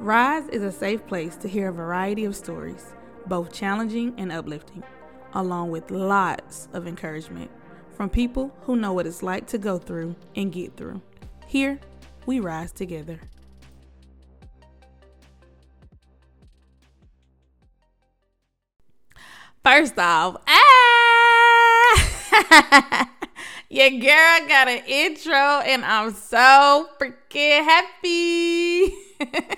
Rise is a safe place to hear a variety of stories, both challenging and uplifting, along with lots of encouragement from people who know what it's like to go through and get through. Here, we rise together. First off, ah! Your girl got an intro, and I'm so freaking happy.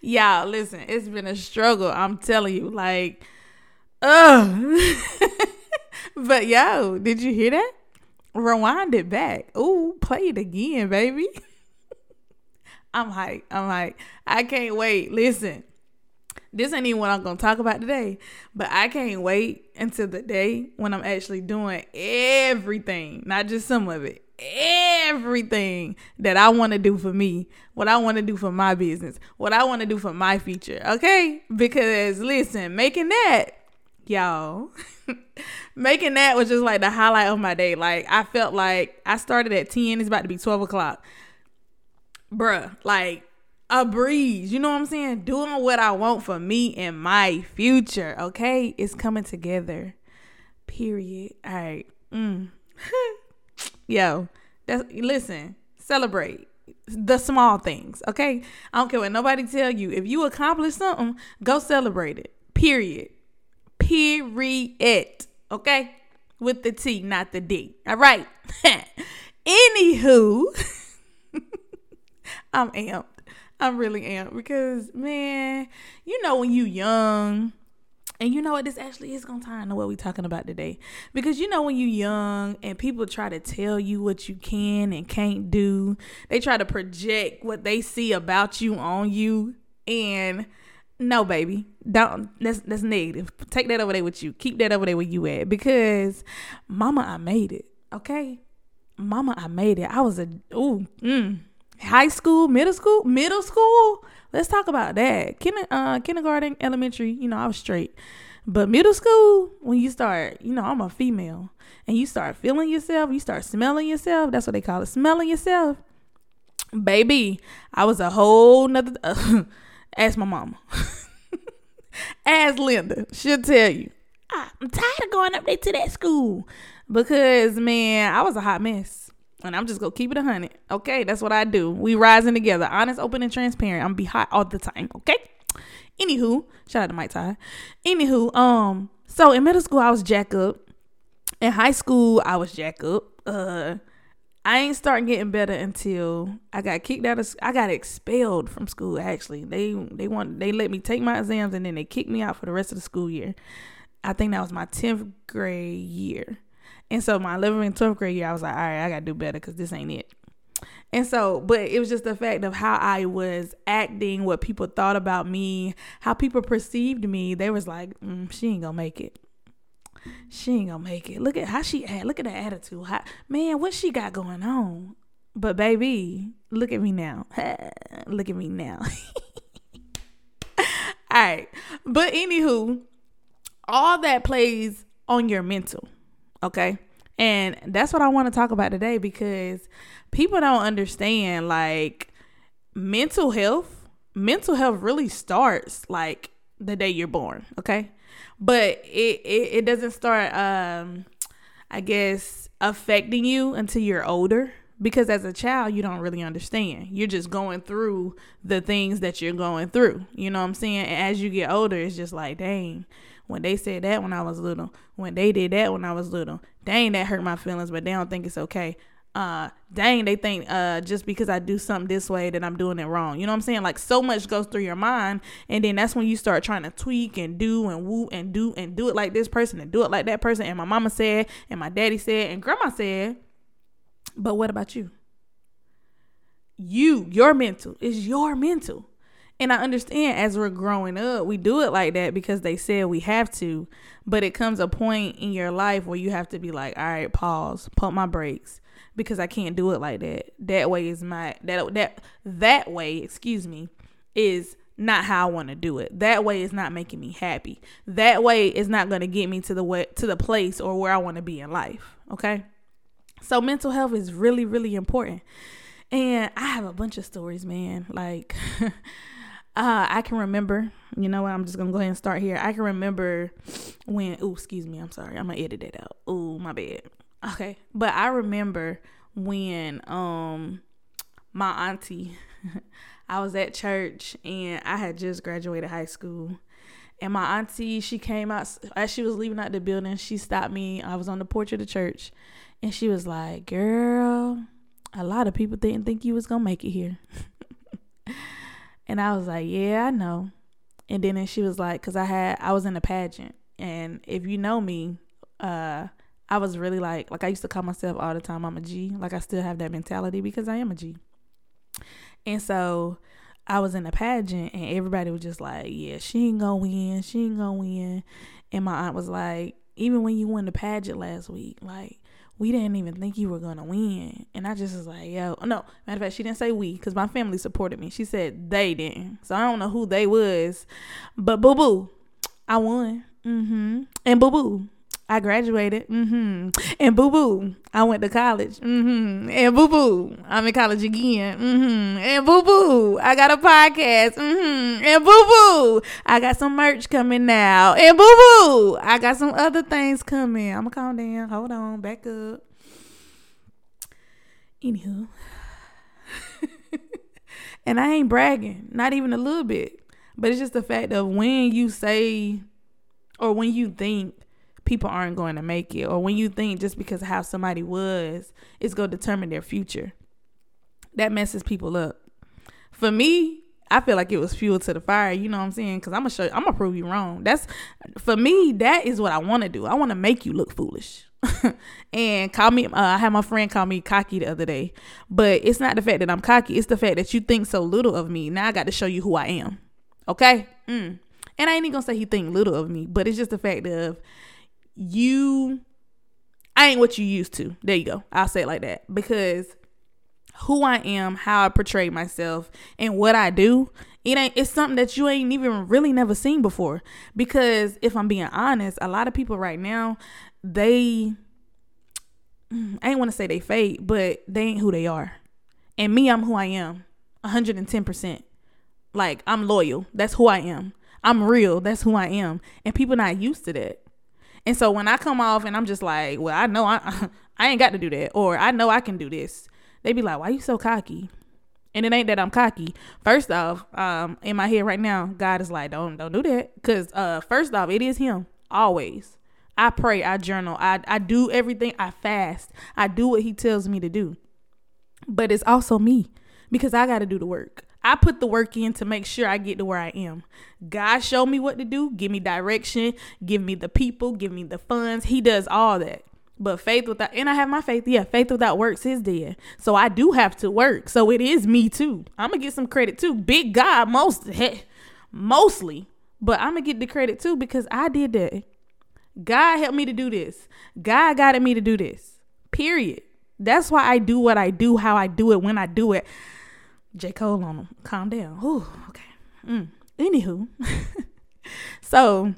Y'all, listen, it's been a struggle. I'm telling you, like, ugh. but yo, did you hear that? Rewind it back. Ooh, play it again, baby. I'm hyped. I'm hyped. I can't wait. Listen, this ain't even what I'm gonna talk about today, but I can't wait until the day when I'm actually doing everything, not just some of it, everything that I want to do for me, what I want to do for my business, what I want to do for my future. Okay, because listen, making that, y'all. making that was just like the highlight of my day. Like I felt like I started at 10, it's about to be 12 o'clock. Bruh, like a breeze. You know what I'm saying? Doing what I want for me and my future. Okay, it's coming together. Period. All right. Mm. Yo, that's listen. Celebrate the small things. Okay, I don't care what nobody tell you. If you accomplish something, go celebrate it. Period. Period. Okay, with the T, not the D. All right. Anywho, I'm amped. I'm really amped because man, you know when you young, and you know what this actually is gonna tie into what we're talking about today. Because you know when you're young and people try to tell you what you can and can't do, they try to project what they see about you on you. And no, baby, don't. That's that's negative. Take that over there with you. Keep that over there where you at. Because, mama, I made it. Okay, mama, I made it. I was a ooh, mm, high school, middle school, middle school. Let's talk about that. Kinder, uh, kindergarten, elementary, you know, I was straight. But middle school, when you start, you know, I'm a female, and you start feeling yourself, you start smelling yourself. That's what they call it, smelling yourself. Baby, I was a whole nother. Uh, ask my mama. ask Linda. She'll tell you. I'm tired of going up there to that school because man, I was a hot mess. And I'm just gonna keep it a hundred. Okay, that's what I do. We rising together, honest, open, and transparent. I'm be hot all the time. Okay. Anywho, shout out to Mike Ty. Anywho, um, so in middle school I was jack up. In high school I was jack up. Uh, I ain't start getting better until I got kicked out of. I got expelled from school. Actually, they they want they let me take my exams and then they kicked me out for the rest of the school year. I think that was my tenth grade year. And so my 11th and 12th grade year, I was like, all right, I got to do better because this ain't it. And so, but it was just the fact of how I was acting, what people thought about me, how people perceived me. They was like, mm, she ain't gonna make it. She ain't gonna make it. Look at how she act. Look at the attitude. How, man, what she got going on? But baby, look at me now. look at me now. all right. But anywho, all that plays on your mental. Okay. And that's what I want to talk about today because people don't understand like mental health. Mental health really starts like the day you're born, okay? But it it, it doesn't start um I guess affecting you until you're older because as a child you don't really understand. You're just going through the things that you're going through. You know what I'm saying? And as you get older, it's just like, dang, when they said that when I was little, when they did that when I was little, dang, that hurt my feelings, but they don't think it's okay. Uh, dang, they think uh just because I do something this way that I'm doing it wrong. You know what I'm saying? Like so much goes through your mind, and then that's when you start trying to tweak and do and woo and do and do it like this person and do it like that person. And my mama said, and my daddy said, and grandma said. But what about you? You, your mental is your mental. And I understand as we're growing up, we do it like that because they said we have to. But it comes a point in your life where you have to be like, all right, pause, pump my brakes because I can't do it like that. That way is my that that that way, excuse me, is not how I want to do it. That way is not making me happy. That way is not going to get me to the way to the place or where I want to be in life, okay? So mental health is really really important. And I have a bunch of stories, man. Like, uh, I can remember, you know what? I'm just going to go ahead and start here. I can remember when, oh, excuse me. I'm sorry. I'm going to edit that out. Oh, my bad. Okay. But I remember when um my auntie, I was at church and I had just graduated high school. And my auntie, she came out as she was leaving out the building. She stopped me. I was on the porch of the church, and she was like, "Girl, a lot of people didn't think you was gonna make it here." and I was like, "Yeah, I know." And then she was like, "Cause I had I was in a pageant, and if you know me, uh, I was really like like I used to call myself all the time I'm a G. Like I still have that mentality because I am a G. And so I was in a pageant and everybody was just like, Yeah, she ain't gonna win, she ain't gonna win. And my aunt was like, Even when you won the pageant last week, like we didn't even think you were gonna win. And I just was like, yo, no, matter of fact, she didn't say we, because my family supported me. She said they didn't. So I don't know who they was. But boo boo, I won. Mm-hmm. And boo boo, I graduated. Mm-hmm. And boo boo, I went to college. Mm-hmm. And boo boo, I'm in college again. Mm-hmm. And boo boo, I got a podcast. Mm-hmm. And boo boo, I got some merch coming now. And boo boo, I got some other things coming. I'm gonna calm down. Hold on, back up. Anywho, and I ain't bragging, not even a little bit. But it's just the fact of when you say or when you think people aren't going to make it. Or when you think just because of how somebody was it's going to determine their future. That messes people up. For me i feel like it was fuel to the fire you know what i'm saying? Because i'm gonna show you i'm gonna prove you wrong. That's for me that is what i want to do. I want to make you look foolish. And call me uh, i had my friend call me cocky the other day. But it's not the fact that i'm cocky it's the fact that you think so little of me. Now i got to show you who i am. Okay? Mm. and i ain't even gonna say he think little of me but it's just the fact of you I ain't what you used to. There you go. I'll say it like that. Because who I am, how I portray myself, and what I do, it ain't it's something that you ain't even really never seen before. Because if I'm being honest, a lot of people right now, they I ain't want to say they fake, but they ain't who they are. And me, I'm who I am. 110%. Like I'm loyal. That's who I am. I'm real. That's who I am. And people not used to that. And so when I come off and I'm just like, well, I know I I ain't got to do that, or I know I can do this. They be like, why you so cocky? And it ain't that I'm cocky. First off, um, in my head right now, God is like, don't don't do that, cause uh, first off, it is Him always. I pray, I journal, I I do everything. I fast, I do what He tells me to do. But it's also me, because I got to do the work. I put the work in to make sure I get to where I am. God show me what to do, give me direction, give me the people, give me the funds. He does all that. But faith without and I have my faith. Yeah, faith without works is dead. So I do have to work. So it is me too. I'm gonna get some credit too. Big God most mostly. But I'm gonna get the credit too because I did that. God helped me to do this. God guided me to do this. Period. That's why I do what I do, how I do it, when I do it. J. Cole on them. Calm down. Ooh, okay. Mm. Anywho. so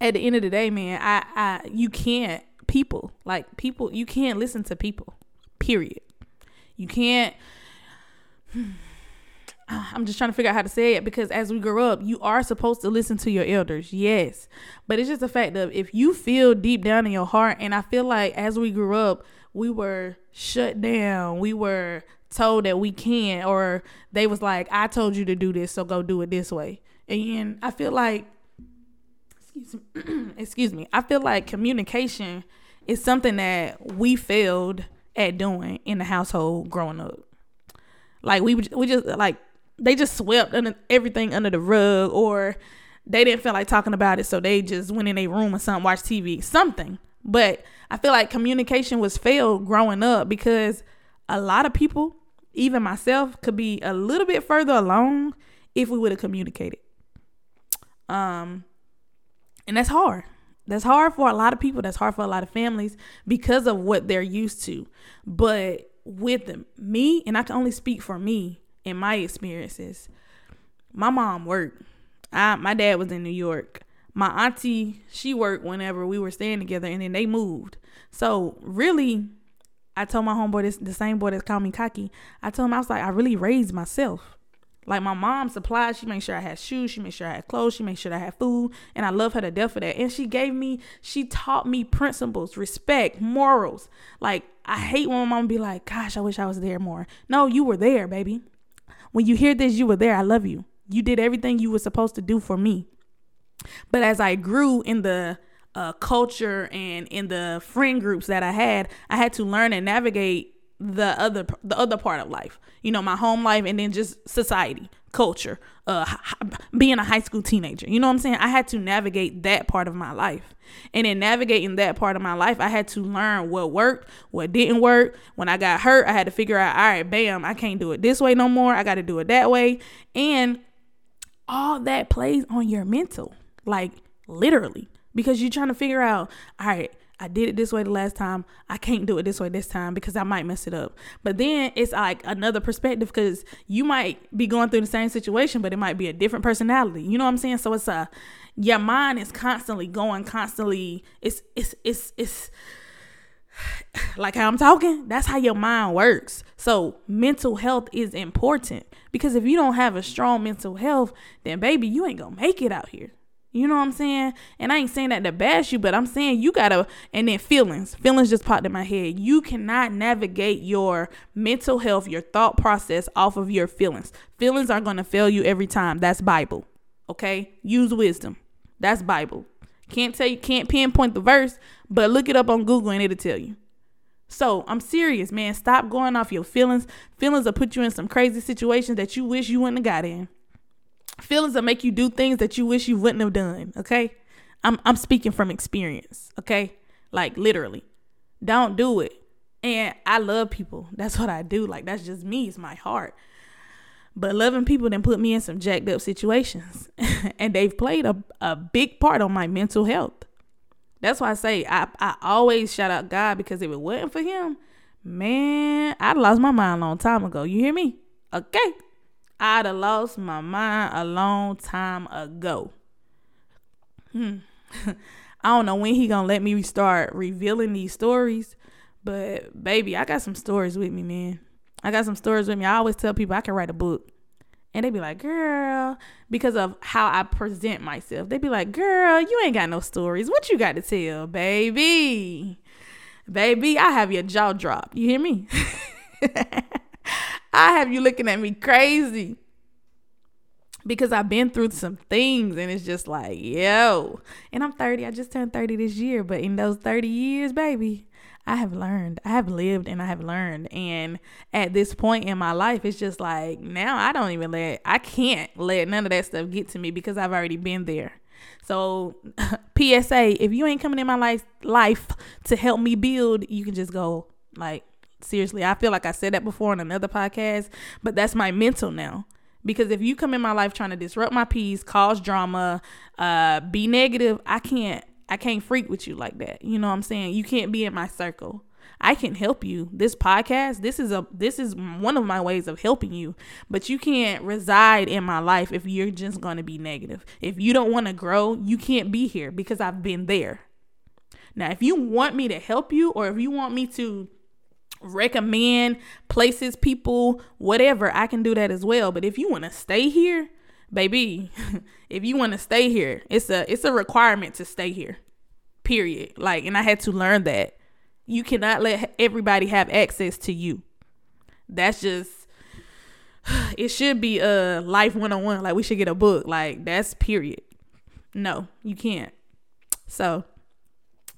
at the end of the day, man, I, I you can't people like people you can't listen to people. Period. You can't I'm just trying to figure out how to say it because as we grow up, you are supposed to listen to your elders, yes. But it's just the fact of if you feel deep down in your heart, and I feel like as we grew up, we were shut down, we were told that we can't or they was like i told you to do this so go do it this way. And i feel like excuse me, excuse me i feel like communication is something that we failed at doing in the household growing up. Like we we just like they just swept under everything under the rug or they didn't feel like talking about it so they just went in a room or something watched tv something. But i feel like communication was failed growing up because a lot of people even myself could be a little bit further along if we would have communicated. Um and that's hard. That's hard for a lot of people. That's hard for a lot of families because of what they're used to. But with them, me, and I can only speak for me in my experiences. My mom worked. I my dad was in New York. My auntie, she worked whenever we were staying together and then they moved. So really I told my homeboy this the same boy that called me cocky. I told him I was like, I really raised myself. Like my mom supplied, she made sure I had shoes, she made sure I had clothes, she made sure I had food, and I love her to death for that. And she gave me, she taught me principles, respect, morals. Like I hate when my mom be like, "Gosh, I wish I was there more." No, you were there, baby. When you hear this, you were there. I love you. You did everything you were supposed to do for me. But as I grew in the uh, culture and in the friend groups that I had, I had to learn and navigate the other the other part of life. You know, my home life and then just society, culture, uh being a high school teenager. You know what I'm saying? I had to navigate that part of my life. And in navigating that part of my life, I had to learn what worked, what didn't work. When I got hurt, I had to figure out, all right, bam, I can't do it this way no more. I got to do it that way. And all that plays on your mental, like literally, because you're trying to figure out, all right, I did it this way the last time. I can't do it this way this time because I might mess it up. But then it's like another perspective because you might be going through the same situation, but it might be a different personality. You know what I'm saying? So it's a your mind is constantly going, constantly. It's it's it's it's like how I'm talking. That's how your mind works. So mental health is important because if you don't have a strong mental health, then baby, you ain't gonna make it out here. You know what I'm saying? And I ain't saying that to bash you, but I'm saying you gotta, and then feelings. Feelings just popped in my head. You cannot navigate your mental health, your thought process off of your feelings. Feelings are gonna fail you every time. That's Bible. Okay? Use wisdom. That's Bible. Can't tell you, can't pinpoint the verse, but look it up on Google and it'll tell you. So I'm serious, man. Stop going off your feelings. Feelings will put you in some crazy situations that you wish you wouldn't have got in. Feelings that make you do things that you wish you wouldn't have done. Okay. I'm I'm speaking from experience. Okay. Like literally. Don't do it. And I love people. That's what I do. Like that's just me. It's my heart. But loving people then put me in some jacked up situations. and they've played a, a big part on my mental health. That's why I say I, I always shout out God because if it wasn't for him, man, I'd lost my mind a long time ago. You hear me? Okay. I'd have lost my mind a long time ago. Hmm. I don't know when he gonna let me start revealing these stories, but baby, I got some stories with me, man. I got some stories with me. I always tell people I can write a book. And they be like, girl, because of how I present myself. They be like, girl, you ain't got no stories. What you got to tell, baby? Baby, I have your jaw dropped. You hear me? I have you looking at me crazy because I've been through some things and it's just like, yo. And I'm 30. I just turned 30 this year, but in those 30 years, baby, I have learned. I have lived and I have learned. And at this point in my life, it's just like now I don't even let I can't let none of that stuff get to me because I've already been there. So PSA, if you ain't coming in my life life to help me build, you can just go like seriously. I feel like I said that before on another podcast, but that's my mental now. Because if you come in my life trying to disrupt my peace, cause drama, uh, be negative, I can't I can't freak with you like that. You know what I'm saying? You can't be in my circle. I can help you. This podcast, this is a this is one of my ways of helping you, but you can't reside in my life if you're just going to be negative. If you don't want to grow, you can't be here because I've been there. Now, if you want me to help you or if you want me to recommend places, people, whatever, I can do that as well. But if you want to stay here, baby, if you want to stay here, it's a it's a requirement to stay here. Period. Like and I had to learn that. You cannot let everybody have access to you. That's just it should be a life one on one. Like we should get a book. Like that's period. No, you can't. So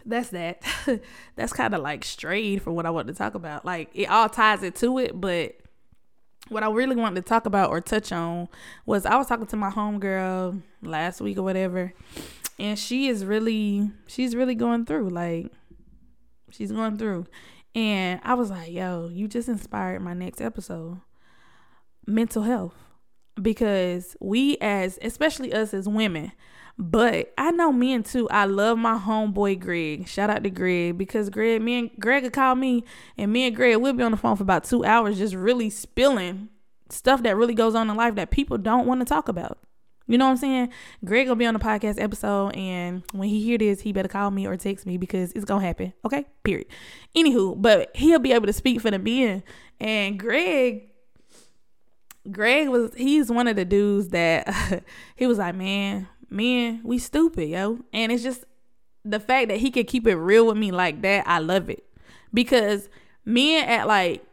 that's that. that's kind of like strayed from what I want to talk about. Like it all ties into it, but what I really wanted to talk about or touch on was I was talking to my homegirl last week or whatever, and she is really she's really going through like she's going through, and I was like, yo, you just inspired my next episode, mental health, because we as especially us as women but I know men too. I love my homeboy Greg. Shout out to Greg because Greg, me and Greg would call me, and me and Greg we'll be on the phone for about two hours, just really spilling stuff that really goes on in life that people don't want to talk about. You know what I'm saying? Greg will be on the podcast episode, and when he hear this, he better call me or text me because it's gonna happen. Okay, period. Anywho, but he'll be able to speak for the men. And Greg, Greg was he's one of the dudes that he was like, man, man, we stupid, yo. And it's just the fact that he could keep it real with me like that. I love it because men at like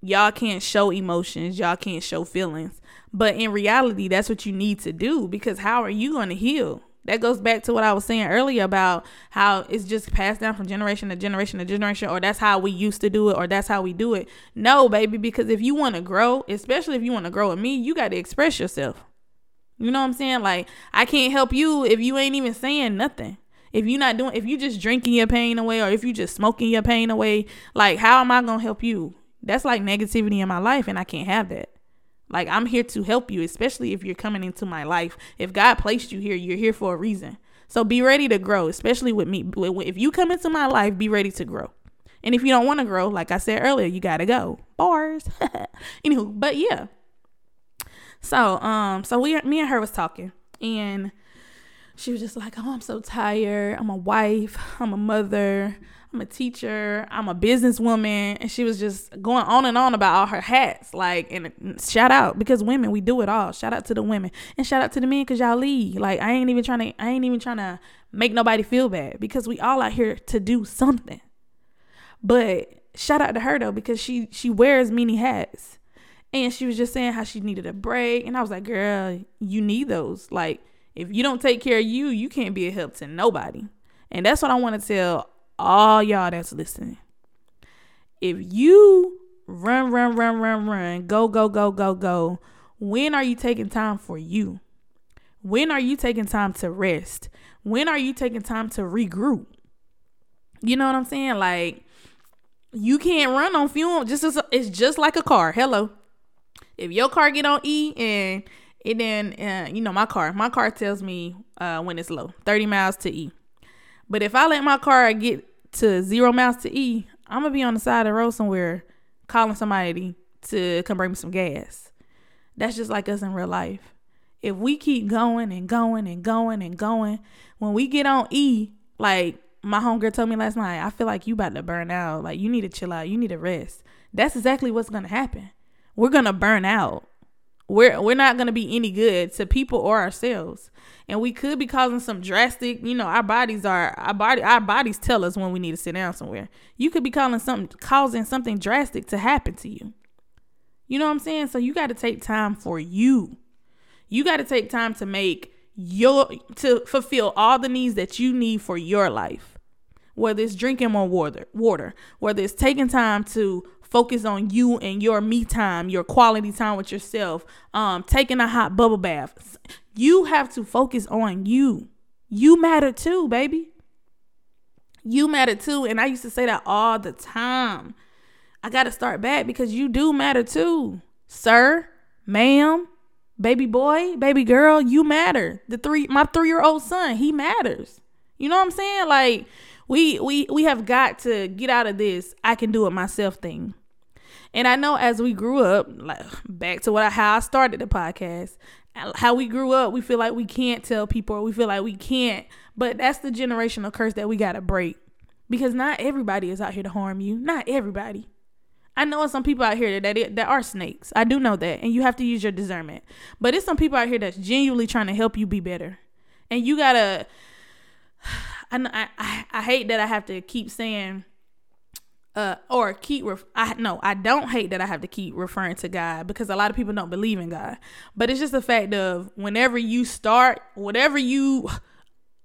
y'all can't show emotions, y'all can't show feelings. But in reality, that's what you need to do because how are you going to heal? That goes back to what I was saying earlier about how it's just passed down from generation to generation to generation, or that's how we used to do it, or that's how we do it. No, baby, because if you want to grow, especially if you want to grow with me, you got to express yourself. You know what I'm saying? Like, I can't help you if you ain't even saying nothing. If you're not doing, if you're just drinking your pain away, or if you're just smoking your pain away, like, how am I going to help you? That's like negativity in my life, and I can't have that. Like I'm here to help you, especially if you're coming into my life. If God placed you here, you're here for a reason. So be ready to grow, especially with me. If you come into my life, be ready to grow. And if you don't want to grow, like I said earlier, you gotta go. Bars. Anywho, but yeah. So um, so we me and her was talking, and she was just like, "Oh, I'm so tired. I'm a wife. I'm a mother. I'm a teacher, I'm a businesswoman. And she was just going on and on about all her hats. Like, and shout out because women, we do it all. Shout out to the women and shout out to the men because y'all lead. Like, I ain't even trying to, I ain't even trying to make nobody feel bad because we all out here to do something. But shout out to her though because she she wears many hats. And she was just saying how she needed a break. And I was like, girl, you need those. Like, if you don't take care of you, you can't be a help to nobody. And that's what I want to tell all y'all that's listening. If you run, run, run, run, run, go, go, go, go, go, when are you taking time for you? When are you taking time to rest? When are you taking time to regroup? You know what I'm saying? Like you can't run on fuel. Just as, it's just like a car. Hello. If your car get on E and it then uh, you know my car, my car tells me uh, when it's low, 30 miles to E. But if I let my car get to zero miles to E, I'm gonna be on the side of the road somewhere calling somebody to come bring me some gas. That's just like us in real life. If we keep going and going and going and going, when we get on E, like my homegirl told me last night, I feel like you about to burn out. Like you need to chill out. You need to rest. That's exactly what's gonna happen. We're gonna burn out. We're we're not gonna be any good to people or ourselves. And we could be causing some drastic you know our bodies are our body our bodies tell us when we need to sit down somewhere. You could be calling something causing something drastic to happen to you. You know what i'm saying? So you got to take time for you. You got to take time to make your to fulfill all the needs that you need for your life. Whether it's drinking more water water. Whether it's taking time to focus on you and your me time your quality time with yourself um taking a hot bubble bath you have to focus on you. You matter too, baby. You matter too. And I used to say that all the time. I got to start back because you do matter too. Sir, ma'am, baby boy, baby girl, you matter. The three my 3-year-old son, he matters. You know what I'm saying? Like we we we have got to get out of this I can do it myself thing. And I know as we grew up, like back to what I, how I started the podcast, how we grew up, we feel like we can't tell people, we feel like we can't. But that's the generational curse that we got to break. Because not everybody is out here to harm you. Not everybody. I know some people out here that that are snakes. I do know that, and you have to use your discernment. But it's some people out here that's genuinely trying to help you be better, and you gotta. I I, I hate that I have to keep saying uh, or keep ref- I no, I don't hate that I have to keep referring to God because a lot of people don't believe in God. But it's just the fact of whenever you start, whatever you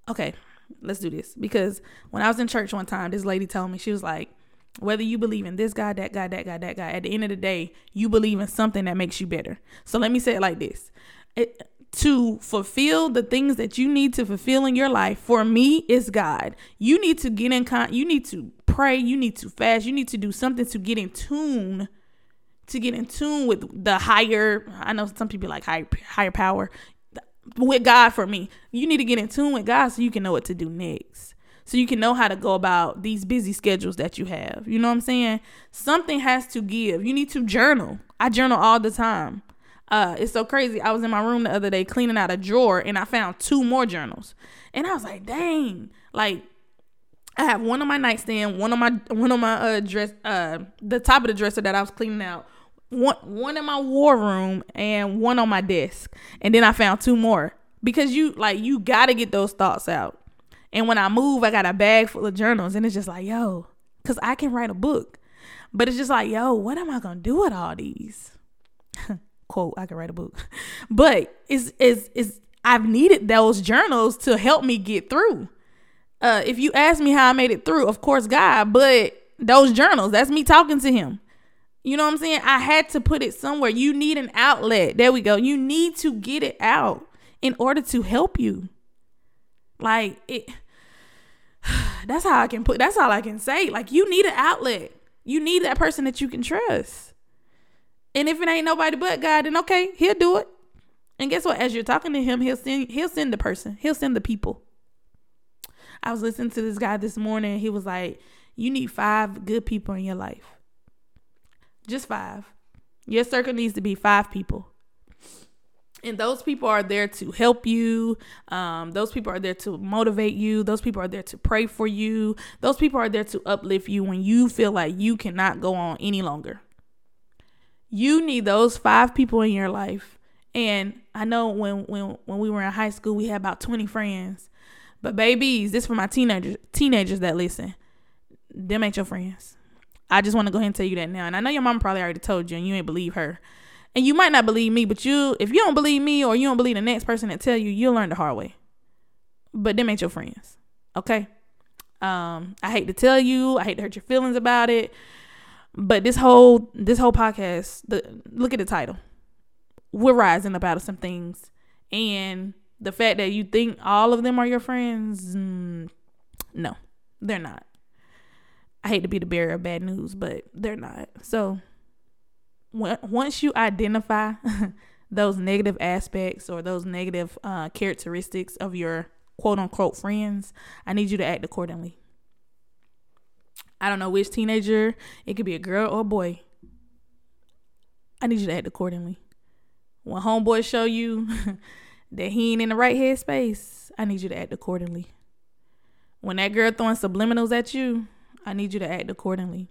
okay, let's do this because when I was in church one time, this lady told me she was like, whether you believe in this guy, that guy, that guy, that guy, at the end of the day, you believe in something that makes you better. So let me say it like this. It, to fulfill the things that you need to fulfill in your life for me is God. You need to get in con you need to pray, you need to fast, you need to do something to get in tune to get in tune with the higher I know some people like higher higher power with God for me. You need to get in tune with God so you can know what to do next. So you can know how to go about these busy schedules that you have. You know what I'm saying? Something has to give. You need to journal. I journal all the time. Uh, it's so crazy. I was in my room the other day cleaning out a drawer and I found two more journals. And I was like, dang, like I have one on my nightstand, one on my one on my uh dress uh the top of the dresser that I was cleaning out, one one in my war room and one on my desk. And then I found two more. Because you like you gotta get those thoughts out. And when I move, I got a bag full of journals and it's just like, yo, because I can write a book. But it's just like, yo, what am I gonna do with all these? quote i could write a book. But it's it's it's i've needed those journals to help me get through. Uh if you ask me how i made it through of course god but those journals that's me talking to him. You know what i'm saying? I had to put it somewhere. You need an outlet. There we go. You need to get it out in order to help you. Like it that's how i can put that's all i can say. Like you need an outlet. You need that person that you can trust and if it ain't nobody but God, then okay, he'll do it. And guess what? As you're talking to him, he'll send he'll send the person. He'll send the people. I was listening to this guy this morning. He was like, You need five good people in your life. Just five. Your circle needs to be five people. And those people are there to help you. Um, those people are there to motivate you. Those people are there to pray for you. Those people are there to uplift you when you feel like you cannot go on any longer. You need those five people in your life. And I know when when when we were in high school, we had about 20 friends. But babies, this for my teenagers teenagers that listen. Them ain't your friends. I just want to go ahead and tell you that now. And I know your mom probably already told you and you ain't believe her. And you might not believe me, but you if you don't believe me or you don't believe the next person that tell you, you'll learn the hard way. But them ain't your friends. Okay? Um, I hate to tell you, I hate to hurt your feelings about it. But this whole this whole podcast, the look at the title. We're rising up out of some things, and the fact that you think all of them are your friends, mm, no, they're not. I hate to be the bearer of bad news, but they're not. So once you identify those negative aspects or those negative uh, characteristics of your quote unquote friends, I need you to act accordingly. I don't know which teenager. It could be a girl or a boy. I need you to act accordingly. When homeboy show you that he ain't in the right headspace, I need you to act accordingly. When that girl throwing subliminals at you, I need you to act accordingly.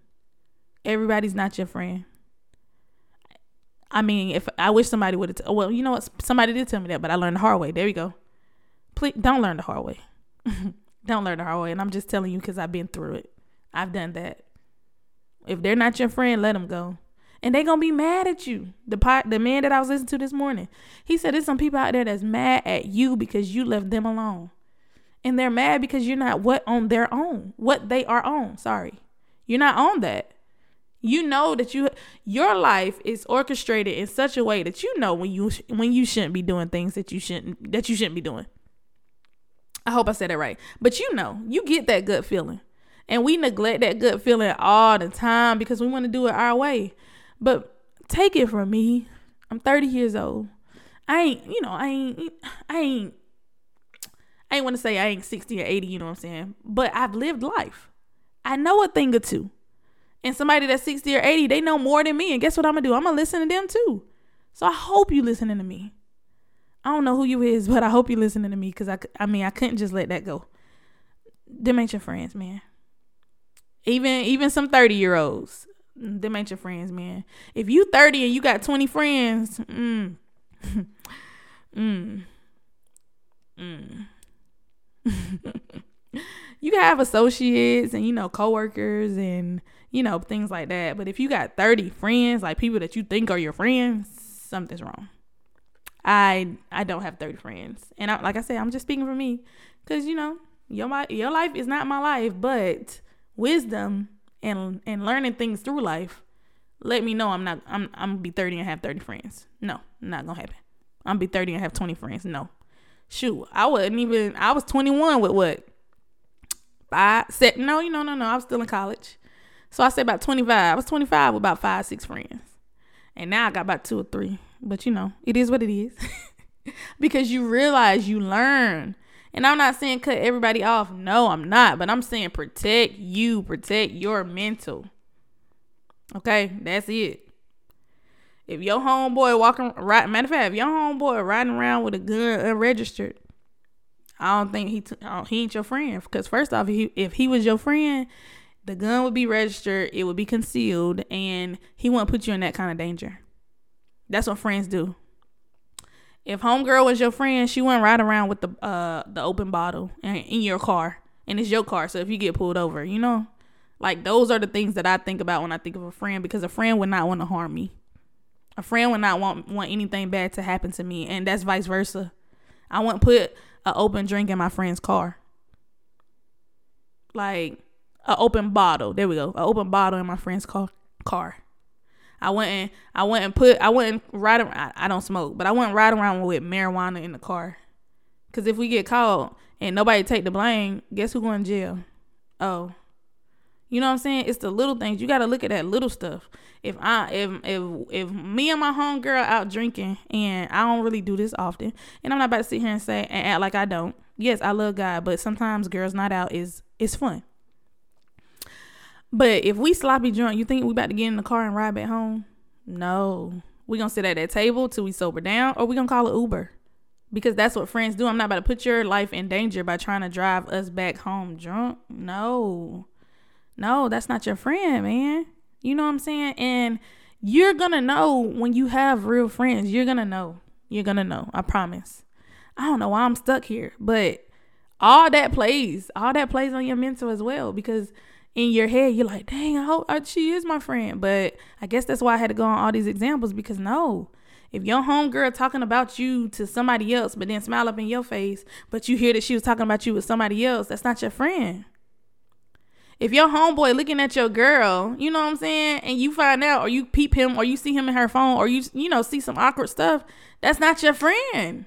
Everybody's not your friend. I mean, if I wish somebody would have, t- well, you know what? Somebody did tell me that, but I learned the hard way. There we go. Please don't learn the hard way. don't learn the hard way. And I'm just telling you because I've been through it. I've done that. If they're not your friend, let them go. And they gonna be mad at you. The pot, the man that I was listening to this morning, he said there's some people out there that's mad at you because you left them alone, and they're mad because you're not what on their own, what they are on. Sorry, you're not on that. You know that you your life is orchestrated in such a way that you know when you when you shouldn't be doing things that you shouldn't that you shouldn't be doing. I hope I said it right, but you know you get that good feeling and we neglect that good feeling all the time because we want to do it our way. But take it from me. I'm 30 years old. I ain't, you know, I ain't, I ain't, I ain't want to say I ain't 60 or 80, you know what I'm saying? But I've lived life. I know a thing or two. And somebody that's 60 or 80, they know more than me. And guess what I'm going to do? I'm going to listen to them too. So I hope you listening to me. I don't know who you is, but I hope you listening to me because I, I mean, I couldn't just let that go. Them ain't your friends, man. Even even some 30 year olds. Them ain't your friends, man. If you 30 and you got 20 friends, mm, mm, mm. you have associates and you know coworkers and you know things like that. But if you got 30 friends, like people that you think are your friends, something's wrong. I I don't have 30 friends. And I, like I said, I'm just speaking for me cuz you know, your my your life is not my life, but wisdom and and learning things through life, let me know I'm not I'm I'm gonna be 30 and have 30 friends. No, not gonna happen. I'm gonna be 30 and have 20 friends. No. Shoot, I wasn't even I was 21 with what? Five set no, you know, no, no. I was still in college. So I said about 25. I was 25 with about five, six friends. And now I got about two or three. But you know, it is what it is. because you realize you learn and I'm not saying cut everybody off. No, I'm not. But I'm saying protect you, protect your mental. Okay, that's it. If your homeboy walking right, matter of fact, if your homeboy riding around with a gun unregistered, I don't think he t- he ain't your friend. Because first off, if he, if he was your friend, the gun would be registered, it would be concealed, and he wouldn't put you in that kind of danger. That's what friends do. If homegirl was your friend, she wouldn't ride around with the uh the open bottle in, your car, and it's your car. So if you get pulled over, you know, like those are the things that I think about when I think of a friend because a friend would not want to harm me. A friend would not want want anything bad to happen to me, and that's vice versa. I wouldn't put an open drink in my friend's car. Like an open bottle. There we go. An open bottle in my friend's car. Car. I and I and put I and ride around. I don't smoke, but I went ride around with marijuana in the car. Cause if we get caught and nobody take the blame, guess who going to jail? Oh, you know what I'm saying? It's the little things. You got to look at that little stuff. If I if if if me and my homegirl out drinking and I don't really do this often, and I'm not about to sit here and say and act like I don't. Yes, I love God, but sometimes girls not out is is fun. But if we sloppy drunk, you think we about to get in the car and ride back home? No. We gonna sit at that table till we sober down, or we gonna call it Uber. Because that's what friends do. I'm not about to put your life in danger by trying to drive us back home drunk. No. No, that's not your friend, man. You know what I'm saying? And you're gonna know when you have real friends. You're gonna know. You're gonna know. I promise. I don't know why I'm stuck here, but all that plays, all that plays on your mental as well because in your head, you're like, dang, I hope uh, she is my friend. But I guess that's why I had to go on all these examples because no, if your homegirl talking about you to somebody else, but then smile up in your face, but you hear that she was talking about you with somebody else, that's not your friend. If your homeboy looking at your girl, you know what I'm saying, and you find out, or you peep him, or you see him in her phone, or you you know see some awkward stuff, that's not your friend,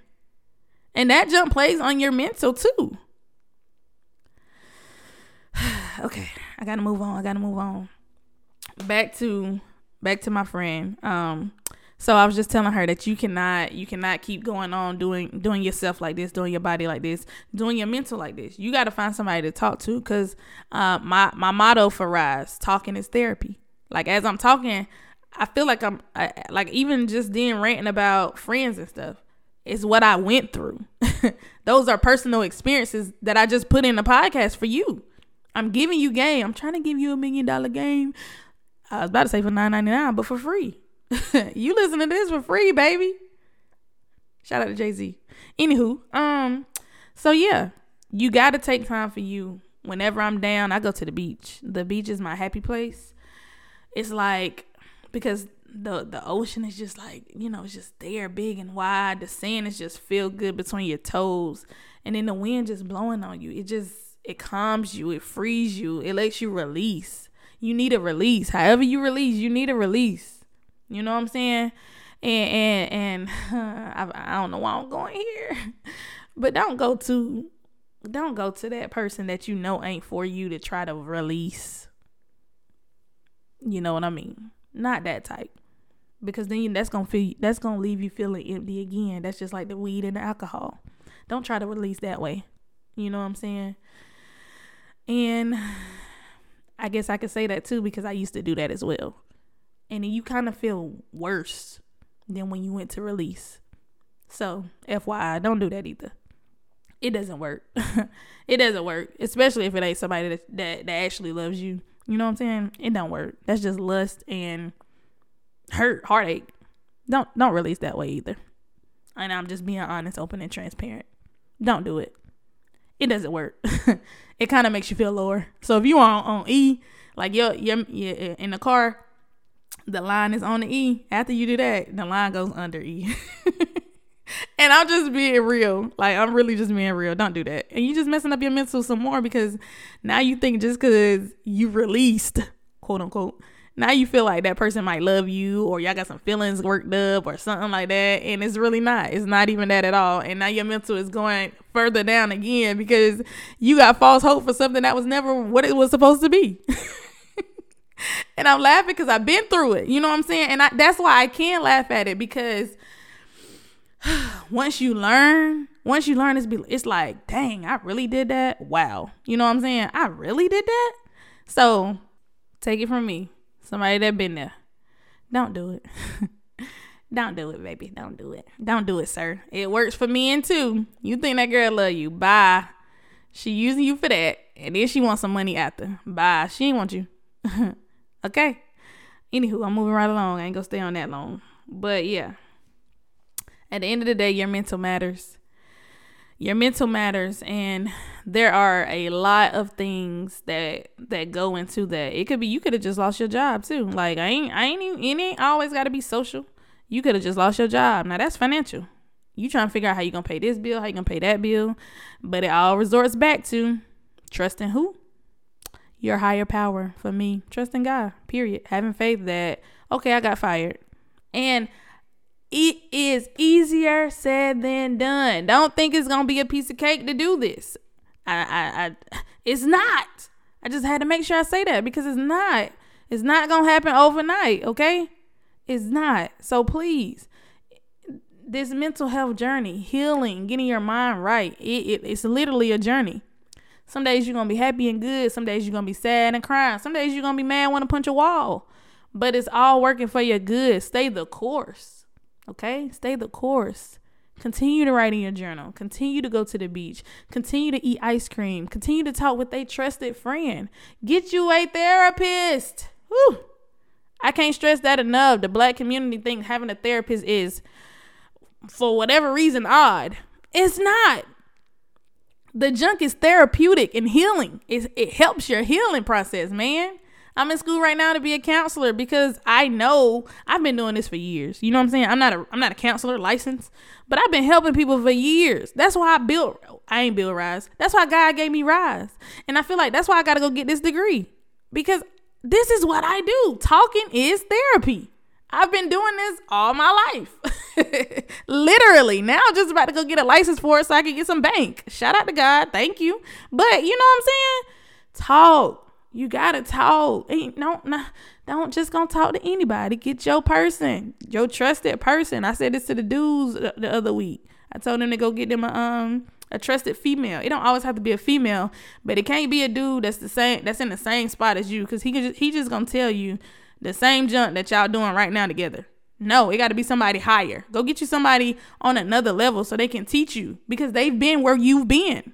and that jump plays on your mental too. okay, I gotta move on. I gotta move on. Back to back to my friend. Um, so I was just telling her that you cannot you cannot keep going on doing doing yourself like this, doing your body like this, doing your mental like this. You got to find somebody to talk to because uh, my my motto for Rise, talking is therapy. Like as I'm talking, I feel like I'm I, like even just then ranting about friends and stuff. It's what I went through. Those are personal experiences that I just put in the podcast for you. I'm giving you game. I'm trying to give you a million dollar game. I was about to say for nine ninety nine, but for free. you listen to this for free, baby. Shout out to Jay Z. Anywho, um, so yeah, you gotta take time for you. Whenever I'm down, I go to the beach. The beach is my happy place. It's like because the the ocean is just like you know it's just there, big and wide. The sand is just feel good between your toes, and then the wind just blowing on you. It just it calms you, it frees you, it lets you release. You need a release. However you release, you need a release. You know what I'm saying? And and and I, I don't know why I'm going here, but don't go to don't go to that person that you know ain't for you to try to release. You know what I mean? Not that type. Because then that's gonna feel that's gonna leave you feeling empty again. That's just like the weed and the alcohol. Don't try to release that way. You know what I'm saying? And I guess I could say that too because I used to do that as well. And then you kind of feel worse than when you went to release. So, FYI, don't do that either. It doesn't work. it doesn't work, especially if it ain't somebody that, that that actually loves you. You know what I'm saying? It don't work. That's just lust and hurt, heartache. Don't don't release that way either. And I'm just being honest, open, and transparent. Don't do it. It doesn't work. it kind of makes you feel lower. So if you are on, on E, like you're, you're, you're in the car, the line is on the E. After you do that, the line goes under E. and I'm just being real. Like I'm really just being real. Don't do that. And you're just messing up your mental some more because now you think just because you released, quote unquote, now you feel like that person might love you or y'all got some feelings worked up or something like that and it's really not. It's not even that at all. And now your mental is going further down again because you got false hope for something that was never what it was supposed to be. And i'm laughing because i've been through it you know what i'm saying? And I, that's why i can laugh at it because once you learn once you learn it's, be, it's like dang i really did that? Wow. You know what i'm saying? I really did that? So take it from me Somebody that been there. Don't do it. Don't do it, baby. Don't do it. Don't do it, sir. It works for men too. You think that girl love you. Bye. She using you for that. And then she wants some money after. Bye. She ain't want you. okay. Anywho, I'm moving right along. I ain't gonna stay on that long. But yeah. At the end of the day, your mental matters. Your mental matters and there are a lot of things that that go into that. It could be you could have just lost your job too. Like I ain't I ain't even it ain't always gotta be social. You could have just lost your job. Now that's financial. You trying to figure out how you gonna pay this bill, how you gonna pay that bill. But it all resorts back to trusting who? Your higher power for me. Trusting God. Period. Having faith that, okay, I got fired. And it is easier said than done. Don't think it's gonna be a piece of cake to do this. I, I, I it's not. I just had to make sure I say that because it's not. It's not gonna happen overnight, okay? It's not. So please, this mental health journey, healing, getting your mind right, it, it, it's literally a journey. Some days you're gonna be happy and good. Some days you're gonna be sad and crying. Some days you're gonna be mad, want to punch a wall. But it's all working for your good. Stay the course. Okay? Stay the course. Continue to write in your journal. Continue to go to the beach. Continue to eat ice cream. Continue to talk with a trusted friend. Get you a therapist. Whew. I can't stress that enough. The black community thinks having a therapist is, for whatever reason, odd. It's not. The junk is therapeutic and healing. It, it helps your healing process, man. I'm in school right now to be a counselor because I know I've been doing this for years. You know what I'm saying? I'm not a I'm not a counselor licensed, but I've been helping people for years. That's why I built I ain't built Rise. That's why God gave me Rise. And I feel like that's why I gotta go get this degree. Because this is what I do. Talking is therapy. I've been doing this all my life. Literally. Now I'm just about to go get a license for it so I can get some bank. Shout out to God. Thank you. But you know what I'm saying? Talk. You gotta talk. Ain't no don't just gonna talk to anybody. Get your person, your trusted person. I said this to the dudes the, the other week. I told them to go get them a um a trusted female. It don't always have to be a female, but it can't be a dude that's the same that's in the same spot as you because he just, he just gonna tell you the same junk that y'all doing right now together. No, it got to be somebody higher. Go get you somebody on another level so they can teach you because they've been where you've been.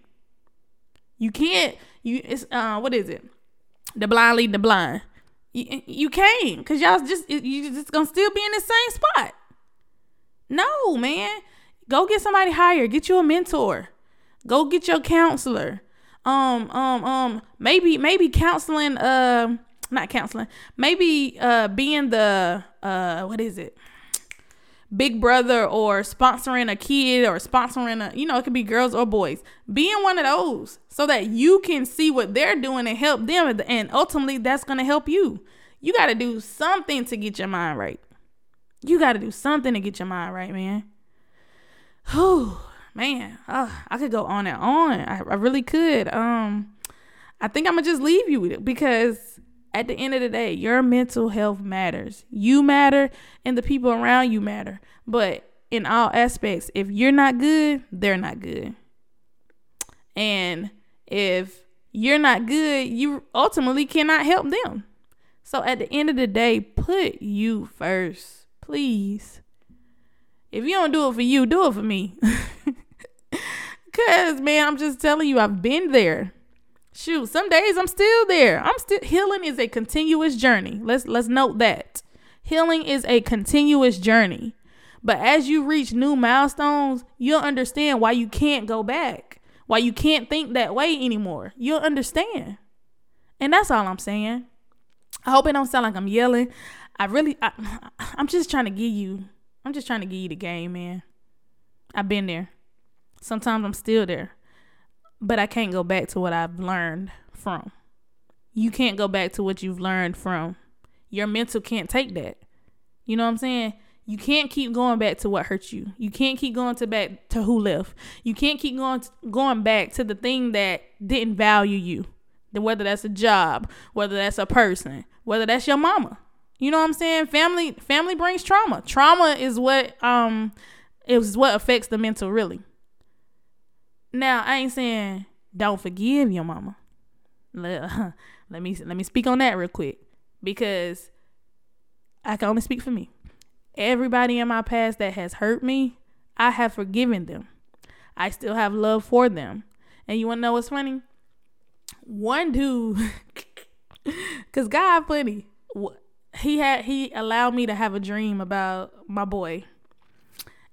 You can't. You it's uh what is it? The blind lead the blind. You, you can't because y'all just you just gonna still be in the same spot. No, man. Go get somebody higher. Get you a mentor. Go get your counselor. Um, um, um, maybe, maybe counseling, uh, not counseling, maybe, uh, being the, uh, what is it? Big brother or sponsoring a kid or sponsoring a, you know, it could be girls or boys. Being one of those so that you can see what they're doing and help them. And ultimately, that's going to help you. You got to do something to get your mind right. You got to do something to get your mind right, man. Whew man, uh, I could go on and on. I, I really could. Um, I think I'm gonna just leave you with it because at the end of the day, your mental health matters. You matter, and the people around you matter. But in all aspects, if you're not good, they're not good. And if you're not good, you ultimately cannot help them. So at the end of the day, put you first, please. If you don't do it for you, do it for me. Cause man, I'm just telling you, I've been there. Shoot, some days I'm still there. I'm still healing is a continuous journey. Let's let's note that. Healing is a continuous journey. But as you reach new milestones, you'll understand why you can't go back. Why you can't think that way anymore. You'll understand. And that's all I'm saying. I hope it don't sound like I'm yelling. I really I, I'm just trying to give you I'm just trying to give you the game, man. I've been there. Sometimes I'm still there, but I can't go back to what I've learned from. You can't go back to what you've learned from. Your mental can't take that. You know what I'm saying? You can't keep going back to what hurt you. You can't keep going to back to who left. You can't keep going to, going back to the thing that didn't value you. Whether that's a job, whether that's a person, whether that's your mama. You know what I'm saying? Family family brings trauma. Trauma is what um is what affects the mental really. Now, I ain't saying don't forgive your mama. Let, me let me speak on that real quick because I can only speak for me. Everybody in my past that has hurt me, I have forgiven them. I still have love for them. And you wanna know what's funny? One dude, cause God funny, he had he allowed me to have a dream about my boy,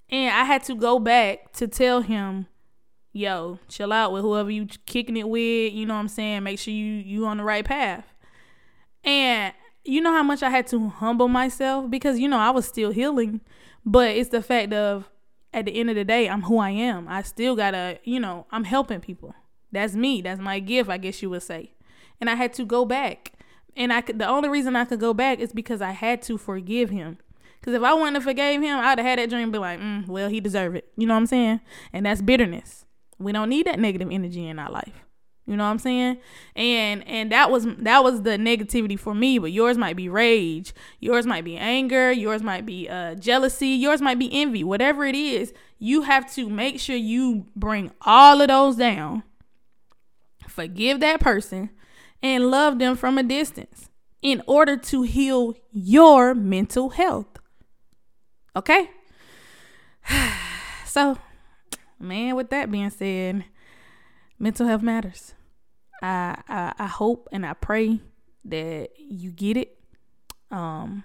and I had to go back to tell him, "Yo, chill out with whoever you kicking it with. You know what I'm saying? Make sure you you on the right path." And you know how much I had to humble myself because you know I was still healing, but it's the fact of at the end of the day, I'm who I am. I still gotta, you know, I'm helping people. That's me. That's my gift, I guess you would say. And I had to go back. And I could the only reason I could go back is because I had to forgive him. Cause if I wouldn't have forgave him, I'd have had that dream be like, mm, well, he deserved it. You know what I'm saying? And that's bitterness. We don't need that negative energy in our life. You know what I'm saying? And and that was that was the negativity for me, but yours might be rage, yours might be anger, yours might be uh jealousy, yours might be envy. Whatever it is, you have to make sure you bring all of those down. Forgive that person and love them from a distance in order to heal your mental health. Okay? So, man, with that being said, mental health matters. I, I I hope and I pray that you get it. Um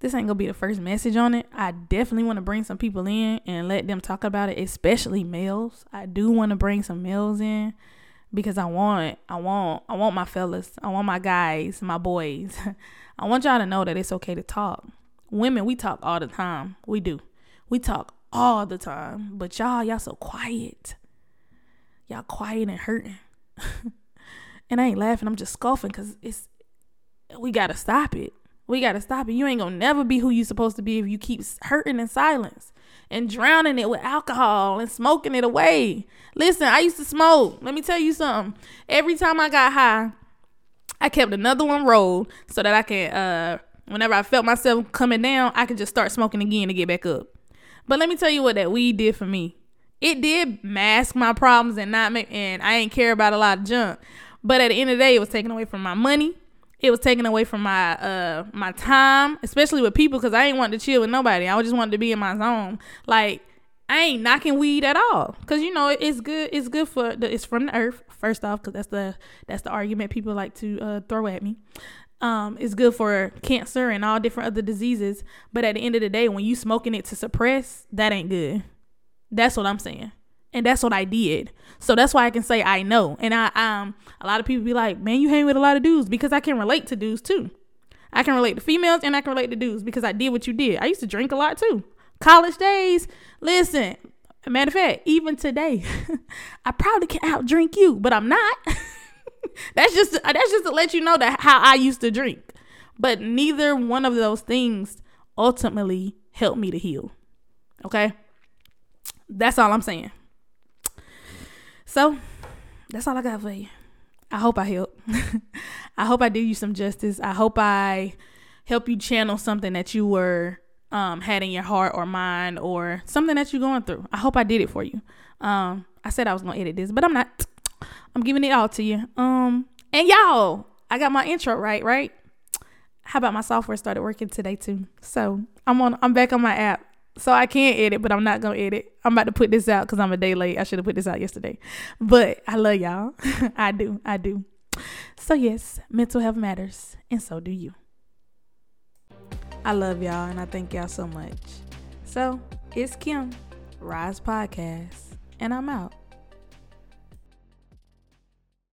this ain't gonna be the first message on it. I definitely want to bring some people in and let them talk about it, especially males. I do want to bring some males in because I want I want I want my fellas, I want my guys, my boys. I want y'all to know that it's okay to talk. Women, we talk all the time. We do. We talk all the time. But y'all, y'all so quiet. Y'all quiet and hurting. and I ain't laughing. I'm just scoffing because it's we gotta stop it. We gotta stop it. You ain't gonna never be who you supposed to be if you keep hurting in silence and drowning it with alcohol and smoking it away. Listen, I used to smoke. Let me tell you something. Every time I got high, I kept another one rolled so that I can uh whenever I felt myself coming down, I could just start smoking again to get back up. But let me tell you what that weed did for me it did mask my problems and not make and I ain't care about a lot of junk. But at the end of the day, it was taken away from my money. It was taken away from my uh my time, especially with people, because I ain't want to chill with nobody. I just wanted to be in my zone. Like I ain't knocking weed at all, cause you know it's good. It's good for the. It's from the earth, first off, cause that's the that's the argument people like to uh, throw at me. Um, it's good for cancer and all different other diseases. But at the end of the day, when you smoking it to suppress, that ain't good. That's what I'm saying. And that's what I did. So that's why I can say I know. And I um a lot of people be like, "Man, you hang with a lot of dudes because I can relate to dudes too. I can relate to females and I can relate to dudes because I did what you did. I used to drink a lot too. College days, listen, matter of fact, even today, I probably can out drink you, but I'm not. that's just that's just to let you know that how I used to drink. But neither one of those things ultimately helped me to heal. Okay? That's all I'm saying. So, that's all I got for you. I hope I help. I hope I did you some justice. I hope I help you channel something that you were um, had in your heart or mind or something that you're going through. I hope I did it for you. Um, I said I was gonna edit this, but I'm not. I'm giving it all to you. Um, and y'all, I got my intro right, right? How about my software started working today too? So I'm on. I'm back on my app. So I can't edit, but I'm not gonna edit. I'm about to put this out because I'm a day late. I should have put this out yesterday. But I love y'all. I do. I do. So yes, mental health matters, and so do you. I love y'all and I thank y'all so much. So it's Kim, Rise Podcast, and I'm out.